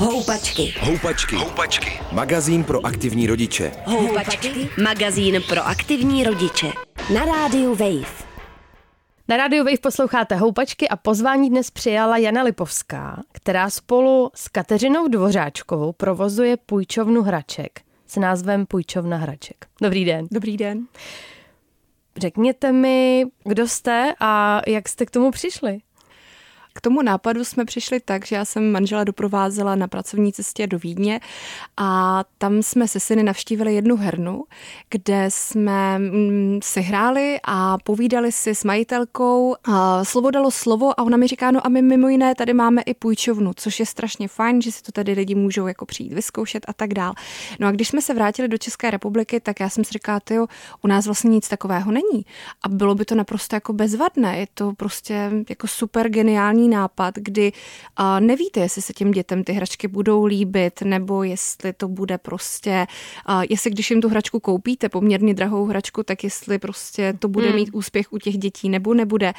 Houpačky. Houpačky. Houpačky. Magazín pro aktivní rodiče. Houpačky. Magazín pro aktivní rodiče. Na rádiu Wave. Na rádiu Wave posloucháte Houpačky a pozvání dnes přijala Jana Lipovská, která spolu s Kateřinou Dvořáčkovou provozuje půjčovnu hraček s názvem Půjčovna hraček. Dobrý den. Dobrý den. Řekněte mi, kdo jste a jak jste k tomu přišli? K tomu nápadu jsme přišli tak, že já jsem manžela doprovázela na pracovní cestě do Vídně a tam jsme se syny navštívili jednu hernu, kde jsme mm, si hráli a povídali si s majitelkou. A slovo dalo slovo a ona mi říká, no a my mimo jiné tady máme i půjčovnu, což je strašně fajn, že si to tady lidi můžou jako přijít vyzkoušet a tak dál. No a když jsme se vrátili do České republiky, tak já jsem si říkala, jo, u nás vlastně nic takového není. A bylo by to naprosto jako bezvadné. Je to prostě jako super geniální nápad, kdy uh, nevíte, jestli se těm dětem ty hračky budou líbit, nebo jestli to bude prostě, uh, jestli když jim tu hračku koupíte, poměrně drahou hračku, tak jestli prostě to bude hmm. mít úspěch u těch dětí nebo nebude.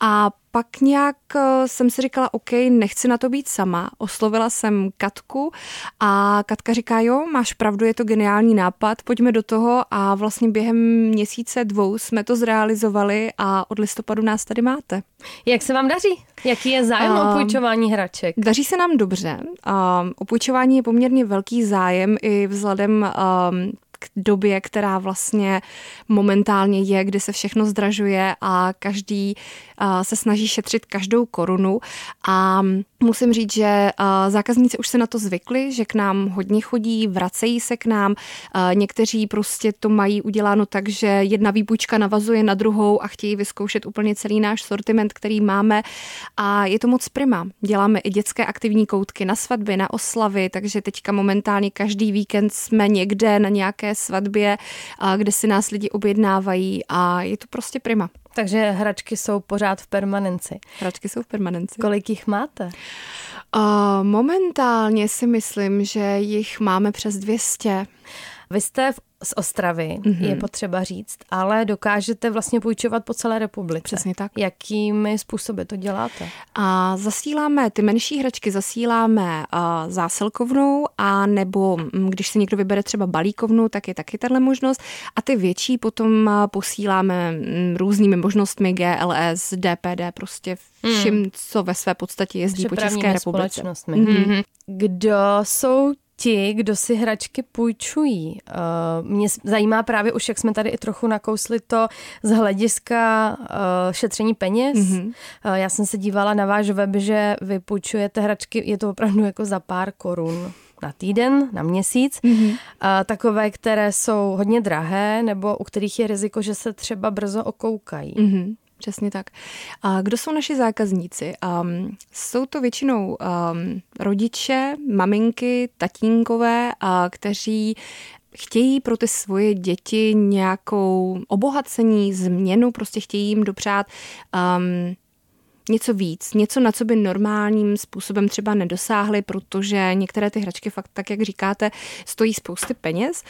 A pak nějak eh, jsem si říkala, OK, nechci na to být sama. Oslovila jsem Katku a Katka říká, jo, máš pravdu, je to geniální nápad, pojďme do toho a vlastně během měsíce dvou jsme to zrealizovali a od listopadu nás tady máte. Jak se vám daří? Jaký je zájem uh, o půjčování hraček? Daří se nám dobře. Uh, o půjčování je poměrně velký zájem i vzhledem uh, době, která vlastně momentálně je, kdy se všechno zdražuje a každý se snaží šetřit každou korunu a musím říct, že zákazníci už se na to zvykli, že k nám hodně chodí, vracejí se k nám, někteří prostě to mají uděláno tak, že jedna výpůjčka navazuje na druhou a chtějí vyzkoušet úplně celý náš sortiment, který máme a je to moc prima. Děláme i dětské aktivní koutky na svatby, na oslavy, takže teďka momentálně každý víkend jsme někde na nějaké svatbě, kde si nás lidi objednávají a je to prostě prima. Takže hračky jsou pořád v permanenci. Hračky jsou v permanenci. Kolik jich máte? Uh, momentálně si myslím, že jich máme přes 200. Vy jste v z Ostravy, mm-hmm. je potřeba říct, ale dokážete vlastně půjčovat po celé republice. Přesně tak. Jakými způsoby to děláte? A zasíláme ty menší hračky, zasíláme a zásilkovnou a nebo mm, když si někdo vybere třeba balíkovnu, tak je taky tahle možnost. A ty větší potom posíláme mm, různými možnostmi GLS, DPD, prostě vším, mm. co ve své podstatě jezdí po České republice. Mm-hmm. Kdo jsou ti, kdo si hračky půjčují. Eh, mě zajímá právě už, jak jsme tady i trochu nakousli to z hlediska eh, šetření peněz. Mm-hmm. Já jsem se dívala na váš web, že vy půjčujete hračky, je to opravdu jako za pár korun na týden, na měsíc. Mm-hmm. Takové, které jsou hodně drahé nebo u kterých je riziko, že se třeba brzo okoukají. Mm-hmm. Přesně tak. A kdo jsou naši zákazníci? Um, jsou to většinou um, rodiče, maminky, tatínkové, uh, kteří chtějí pro ty svoje děti nějakou obohacení, změnu, prostě chtějí jim dopřát um, něco víc, něco, na co by normálním způsobem třeba nedosáhli, protože některé ty hračky fakt, tak jak říkáte, stojí spousty peněz.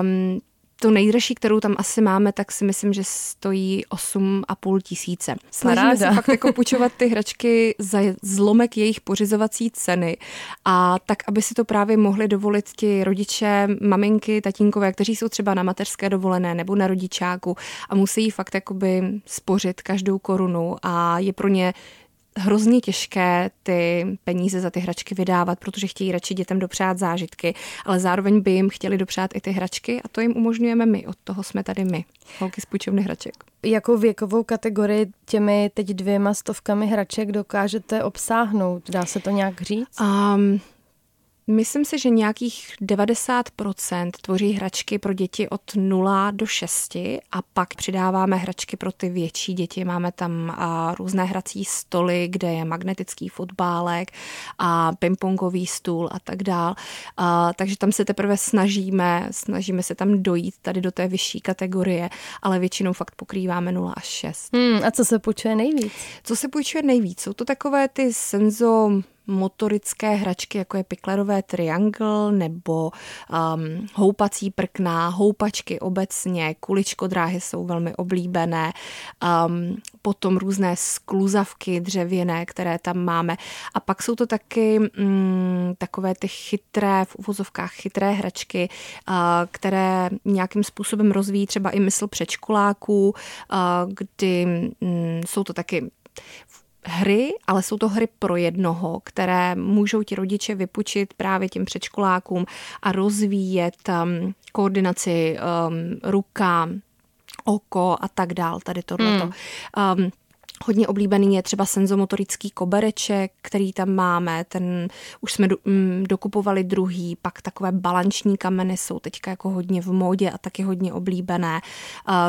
Um, to nejdražší, kterou tam asi máme, tak si myslím, že stojí 8,5 tisíce. Snažíme se fakt jako půjčovat ty hračky za zlomek jejich pořizovací ceny a tak, aby si to právě mohli dovolit ti rodiče, maminky, tatínkové, kteří jsou třeba na mateřské dovolené nebo na rodičáku a musí fakt jakoby spořit každou korunu a je pro ně hrozně těžké ty peníze za ty hračky vydávat, protože chtějí radši dětem dopřát zážitky, ale zároveň by jim chtěli dopřát i ty hračky a to jim umožňujeme my. Od toho jsme tady my, holky z půjčovny hraček. Jakou věkovou kategorii těmi teď dvěma stovkami hraček dokážete obsáhnout? Dá se to nějak říct? Um, Myslím si, že nějakých 90% tvoří hračky pro děti od 0 do 6 a pak přidáváme hračky pro ty větší děti. Máme tam a, různé hrací stoly, kde je magnetický fotbálek a pingpongový stůl a tak dál. A, takže tam se teprve snažíme, snažíme se tam dojít tady do té vyšší kategorie, ale většinou fakt pokrýváme 0 až 6. Hmm, a co se půjčuje nejvíc? Co se půjčuje nejvíc? Jsou to takové ty senzo motorické hračky, jako je piklerové triangle nebo um, houpací prkna, houpačky obecně, kuličkodráhy jsou velmi oblíbené, um, potom různé skluzavky dřevěné, které tam máme. A pak jsou to taky um, takové ty chytré, v uvozovkách chytré hračky, uh, které nějakým způsobem rozvíjí třeba i mysl předškoláků, uh, kdy um, jsou to taky hry, ale jsou to hry pro jednoho, které můžou ti rodiče vypučit právě těm předškolákům a rozvíjet um, koordinaci um, ruka, oko a tak dál, tady tohleto. Hmm. Um, Hodně oblíbený je třeba senzomotorický kobereček, který tam máme, ten už jsme do, mm, dokupovali druhý, pak takové balanční kameny jsou teďka jako hodně v módě a taky hodně oblíbené.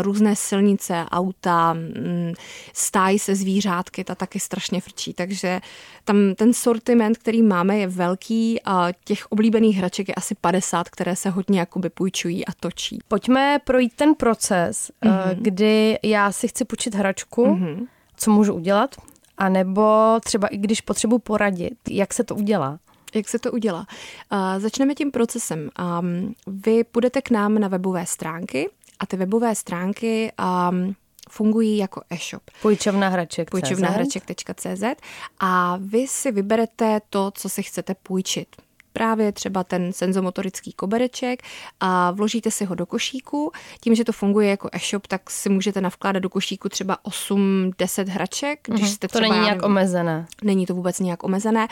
Různé silnice, auta, mm, stáj se zvířátky, ta taky strašně frčí, takže tam ten sortiment, který máme, je velký a těch oblíbených hraček je asi 50, které se hodně jakoby půjčují a točí. Pojďme projít ten proces, mm-hmm. kdy já si chci půjčit hračku, mm-hmm co můžu udělat, a nebo třeba i když potřebuji poradit, jak se to udělá. Jak se to udělá? Uh, začneme tím procesem. Um, vy půjdete k nám na webové stránky a ty webové stránky um, fungují jako e-shop. Půjčovna hraček. Půjčovna hraček.cz a vy si vyberete to, co si chcete půjčit právě třeba ten senzomotorický kobereček a vložíte si ho do košíku. Tím, že to funguje jako e-shop, tak si můžete navkládat do košíku třeba 8-10 hraček. Když mm-hmm. jste třeba, to není nějak omezené. Není to vůbec nějak omezené.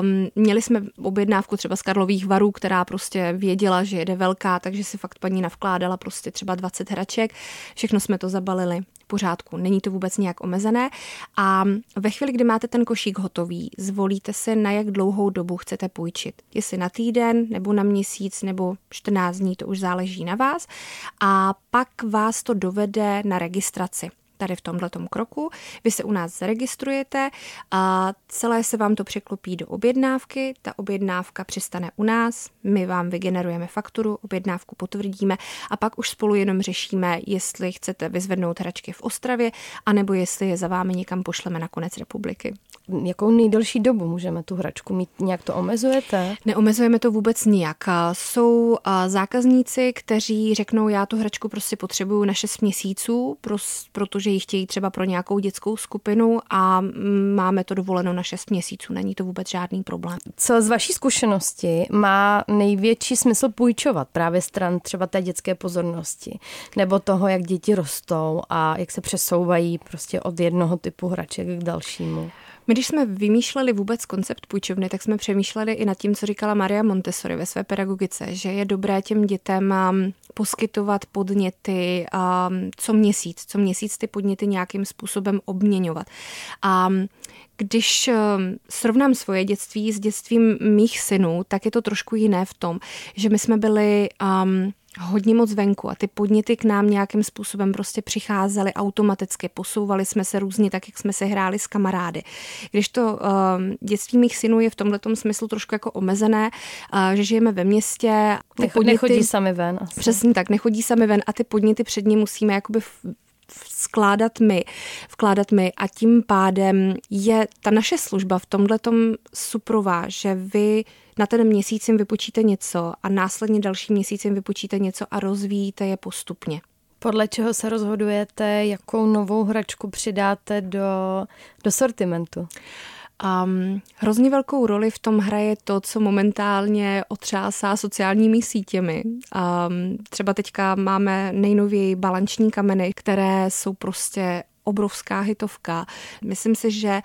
Um, měli jsme objednávku třeba z Karlových varů, která prostě věděla, že jede velká, takže si fakt paní navkládala prostě třeba 20 hraček. Všechno jsme to zabalili pořádku, není to vůbec nějak omezené. A ve chvíli, kdy máte ten košík hotový, zvolíte se, na jak dlouhou dobu chcete půjčit. Jestli na týden, nebo na měsíc, nebo 14 dní, to už záleží na vás. A pak vás to dovede na registraci tady v tomhle kroku. Vy se u nás zaregistrujete a celé se vám to překlopí do objednávky. Ta objednávka přistane u nás, my vám vygenerujeme fakturu, objednávku potvrdíme a pak už spolu jenom řešíme, jestli chcete vyzvednout hračky v Ostravě, anebo jestli je za vámi někam pošleme na konec republiky. Jakou nejdelší dobu můžeme tu hračku mít? Nějak to omezujete? Neomezujeme to vůbec nijak. Jsou zákazníci, kteří řeknou, já tu hračku prostě potřebuju na 6 měsíců, protože ji chtějí třeba pro nějakou dětskou skupinu a máme to dovoleno na 6 měsíců. Není to vůbec žádný problém. Co z vaší zkušenosti má největší smysl půjčovat právě stran třeba té dětské pozornosti nebo toho, jak děti rostou a jak se přesouvají prostě od jednoho typu hraček k dalšímu? My, když jsme vymýšleli vůbec koncept půjčovny, tak jsme přemýšleli i nad tím, co říkala Maria Montessori ve své pedagogice, že je dobré těm dětem um, poskytovat podněty um, co měsíc, co měsíc ty podněty nějakým způsobem obměňovat. A um, když srovnám svoje dětství s dětstvím mých synů, tak je to trošku jiné v tom, že my jsme byli um, hodně moc venku a ty podněty k nám nějakým způsobem prostě přicházely automaticky, posouvali jsme se různě tak, jak jsme se hráli s kamarády. Když to uh, dětství mých synů je v tomhle smyslu trošku jako omezené, uh, že žijeme ve městě. Ty podněty, nechodí sami ven. Asi. Přesně tak, nechodí sami ven a ty podněty před ním musíme jakoby skládat my, vkládat my a tím pádem je ta naše služba v tomhle suprová, že vy na ten měsíc jim vypočíte něco a následně další měsíc jim vypočíte něco a rozvíjíte je postupně. Podle čeho se rozhodujete, jakou novou hračku přidáte do, do sortimentu? Um, hrozně velkou roli v tom hraje to, co momentálně otřásá sociálními sítěmi. Um, třeba teďka máme nejnověji balanční kameny, které jsou prostě obrovská hitovka. Myslím si, že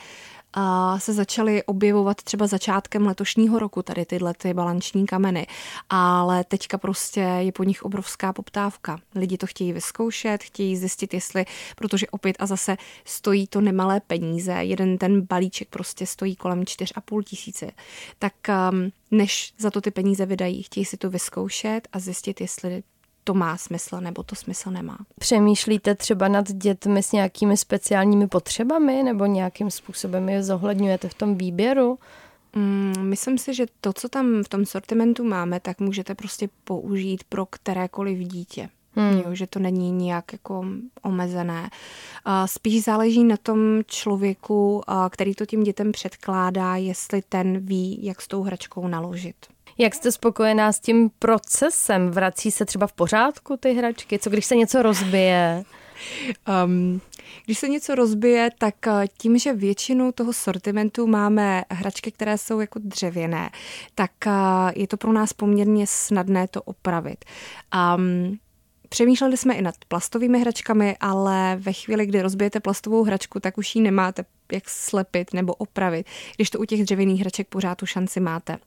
se začaly objevovat třeba začátkem letošního roku tady tyhle ty balanční kameny, ale teďka prostě je po nich obrovská poptávka. Lidi to chtějí vyzkoušet, chtějí zjistit, jestli, protože opět a zase stojí to nemalé peníze, jeden ten balíček prostě stojí kolem 4,5 tisíce, tak um, než za to ty peníze vydají, chtějí si to vyzkoušet a zjistit, jestli to má smysl nebo to smysl nemá. Přemýšlíte třeba nad dětmi s nějakými speciálními potřebami nebo nějakým způsobem je zohledňujete v tom výběru? Mm, myslím si, že to, co tam v tom sortimentu máme, tak můžete prostě použít pro kterékoliv dítě. Hmm. Jo, že to není nijak jako omezené. Spíš záleží na tom člověku, který to tím dětem předkládá, jestli ten ví, jak s tou hračkou naložit. Jak jste spokojená s tím procesem? Vrací se třeba v pořádku ty hračky? Co když se něco rozbije? Um, když se něco rozbije, tak uh, tím, že většinu toho sortimentu máme hračky, které jsou jako dřevěné, tak uh, je to pro nás poměrně snadné to opravit. Um, Přemýšleli jsme i nad plastovými hračkami, ale ve chvíli, kdy rozbijete plastovou hračku, tak už ji nemáte jak slepit nebo opravit, když to u těch dřevěných hraček pořád tu šanci máte.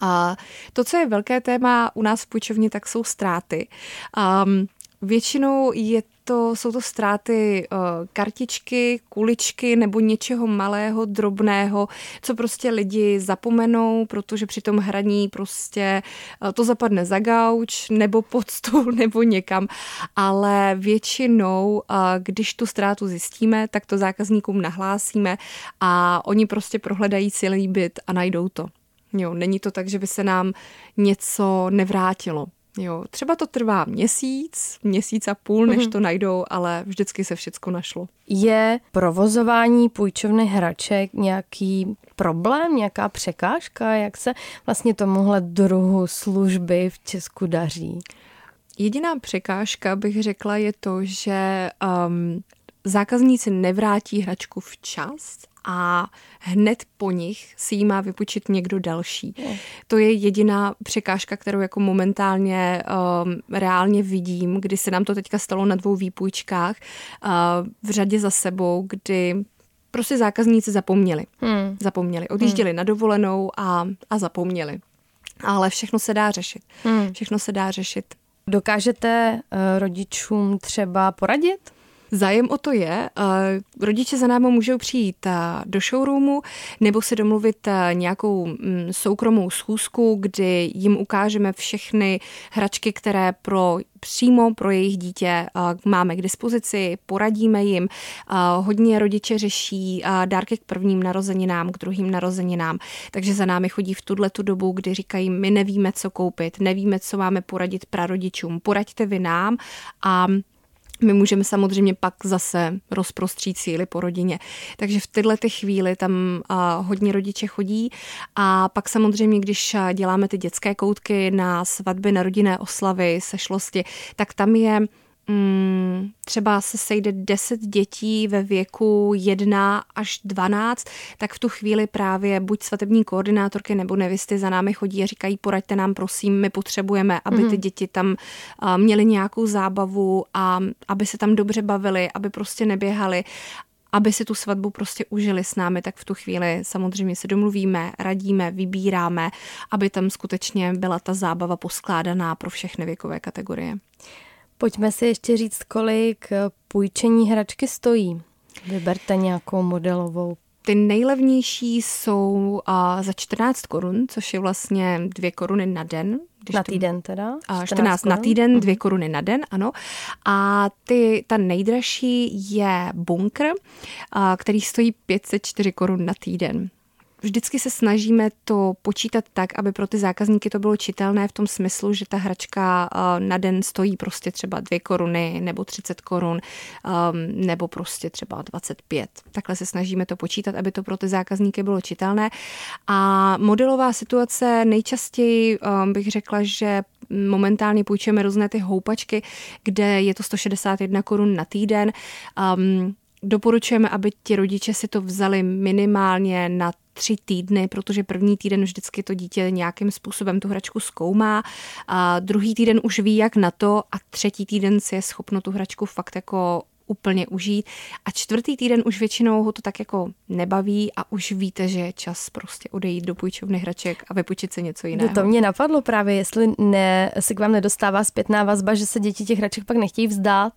A to, co je velké téma u nás v půjčovně, tak jsou ztráty. Um, většinou je to, jsou to ztráty uh, kartičky, kuličky nebo něčeho malého, drobného, co prostě lidi zapomenou, protože při tom hraní prostě uh, to zapadne za gauč nebo pod stůl nebo někam. Ale většinou, uh, když tu ztrátu zjistíme, tak to zákazníkům nahlásíme a oni prostě prohledají celý byt a najdou to. Jo, není to tak, že by se nám něco nevrátilo. Jo, třeba to trvá měsíc, měsíc a půl, než mhm. to najdou, ale vždycky se všecko našlo. Je provozování půjčovny hraček nějaký problém, nějaká překážka? Jak se vlastně tomuhle druhu služby v Česku daří? Jediná překážka, bych řekla, je to, že um, zákazníci nevrátí hračku včas a hned po nich si ji má vypočit někdo další. Je. To je jediná překážka, kterou jako momentálně um, reálně vidím, kdy se nám to teďka stalo na dvou výpůjčkách uh, v řadě za sebou, kdy prostě zákazníci zapomněli. Hmm. Zapomněli. Odjížděli hmm. na dovolenou a, a zapomněli. Ale všechno se dá řešit. Hmm. Všechno se dá řešit. Dokážete uh, rodičům třeba poradit? Zájem o to je. Rodiče za námi můžou přijít do showroomu nebo si domluvit nějakou mm, soukromou schůzku, kdy jim ukážeme všechny hračky, které pro přímo pro jejich dítě máme k dispozici, poradíme jim. Hodně rodiče řeší dárky k prvním narozeninám, k druhým narozeninám, takže za námi chodí v tuhle tu dobu, kdy říkají, my nevíme, co koupit, nevíme, co máme poradit prarodičům, poraďte vy nám a my můžeme samozřejmě pak zase rozprostřít síly po rodině. Takže v tyhle ty chvíli tam hodně rodiče chodí a pak samozřejmě, když děláme ty dětské koutky na svatby, na rodinné oslavy, sešlosti, tak tam je mm, třeba se sejde 10 dětí ve věku 1 až 12, tak v tu chvíli právě buď svatební koordinátorky nebo nevisty za námi chodí a říkají, poraďte nám prosím, my potřebujeme, aby ty mhm. děti tam uh, měly nějakou zábavu a aby se tam dobře bavili, aby prostě neběhali aby si tu svatbu prostě užili s námi, tak v tu chvíli samozřejmě se domluvíme, radíme, vybíráme, aby tam skutečně byla ta zábava poskládaná pro všechny věkové kategorie. Pojďme si ještě říct, kolik eh, půjčení hračky stojí. Vyberte nějakou modelovou. Ty nejlevnější jsou a za 14 korun, což je vlastně dvě koruny na den. Když na týden teda? 14, 14 na týden, dvě mhm. koruny na den, ano. A ty, ta nejdražší je bunkr, který stojí 504 korun na týden. Vždycky se snažíme to počítat tak, aby pro ty zákazníky to bylo čitelné v tom smyslu, že ta hračka eh, na den stojí prostě třeba 2 koruny nebo 30 korun ehm, nebo prostě třeba 25. Takhle se snažíme to počítat, aby to pro ty zákazníky bylo čitelné. A modelová situace nejčastěji ehm, bych řekla, že momentálně půjčujeme různé ty houpačky, kde je to 161 korun na týden. Um, doporučujeme, aby ti rodiče si to vzali minimálně na tři týdny, protože první týden vždycky to dítě nějakým způsobem tu hračku zkoumá, a druhý týden už ví, jak na to a třetí týden si je schopno tu hračku fakt jako úplně užít. A čtvrtý týden už většinou ho to tak jako nebaví a už víte, že je čas prostě odejít do půjčovny hraček a vypočít se něco jiného. To mě napadlo právě, jestli ne, se k vám nedostává zpětná vazba, že se děti těch hraček pak nechtějí vzdát.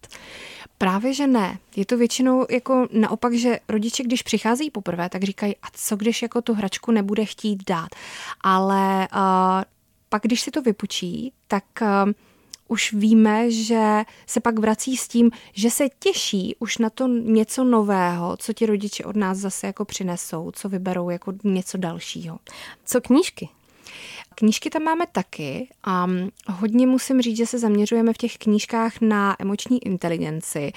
Právě, že ne. Je to většinou jako naopak, že rodiče, když přichází poprvé, tak říkají, a co když jako tu hračku nebude chtít dát. Ale uh, pak, když si to vypučí, tak uh, už víme, že se pak vrací s tím, že se těší už na to něco nového, co ti rodiče od nás zase jako přinesou, co vyberou jako něco dalšího. Co knížky? Knížky tam máme taky a hodně musím říct, že se zaměřujeme v těch knížkách na emoční inteligenci.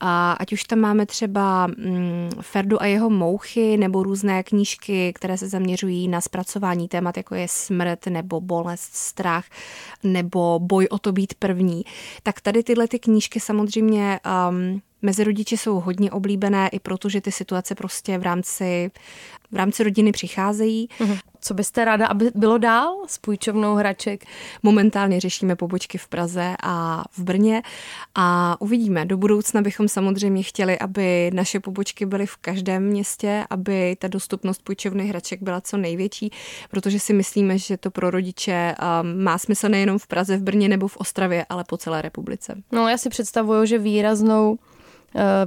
A ať už tam máme třeba mm, Ferdu a jeho mouchy nebo různé knížky, které se zaměřují na zpracování témat, jako je smrt nebo bolest, strach nebo boj o to být první, tak tady tyhle ty knížky samozřejmě um, mezi rodiči jsou hodně oblíbené i proto, že ty situace prostě v rámci, v rámci rodiny přicházejí. Mhm. Co byste ráda, aby bylo dál s půjčovnou hraček? Momentálně řešíme pobočky v Praze a v Brně a uvidíme. Do budoucna bychom samozřejmě chtěli, aby naše pobočky byly v každém městě, aby ta dostupnost půjčovny hraček byla co největší, protože si myslíme, že to pro rodiče um, má smysl nejenom v Praze, v Brně nebo v Ostravě, ale po celé republice. No já si představuju, že výraznou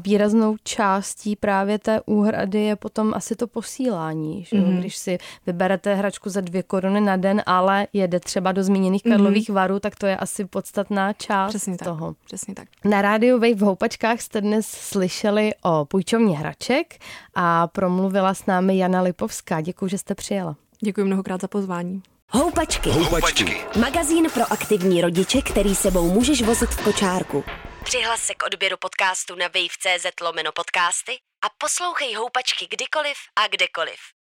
výraznou částí právě té úhrady je potom asi to posílání. Že? Mm-hmm. Když si vyberete hračku za dvě koruny na den, ale jede třeba do zmíněných. Karlových mm-hmm. varů, tak to je asi podstatná část Přesně toho. Tak. Přesně tak. Na rádiu Wave v Houpačkách jste dnes slyšeli o půjčovně hraček a promluvila s námi Jana Lipovská. Děkuji, že jste přijela. Děkuji mnohokrát za pozvání. Houpačky. Houpačky. Magazín pro aktivní rodiče, který sebou můžeš vozit v kočárku. Přihlas se k odběru podcastu na wave.cz lomeno podcasty a poslouchej Houpačky kdykoliv a kdekoliv.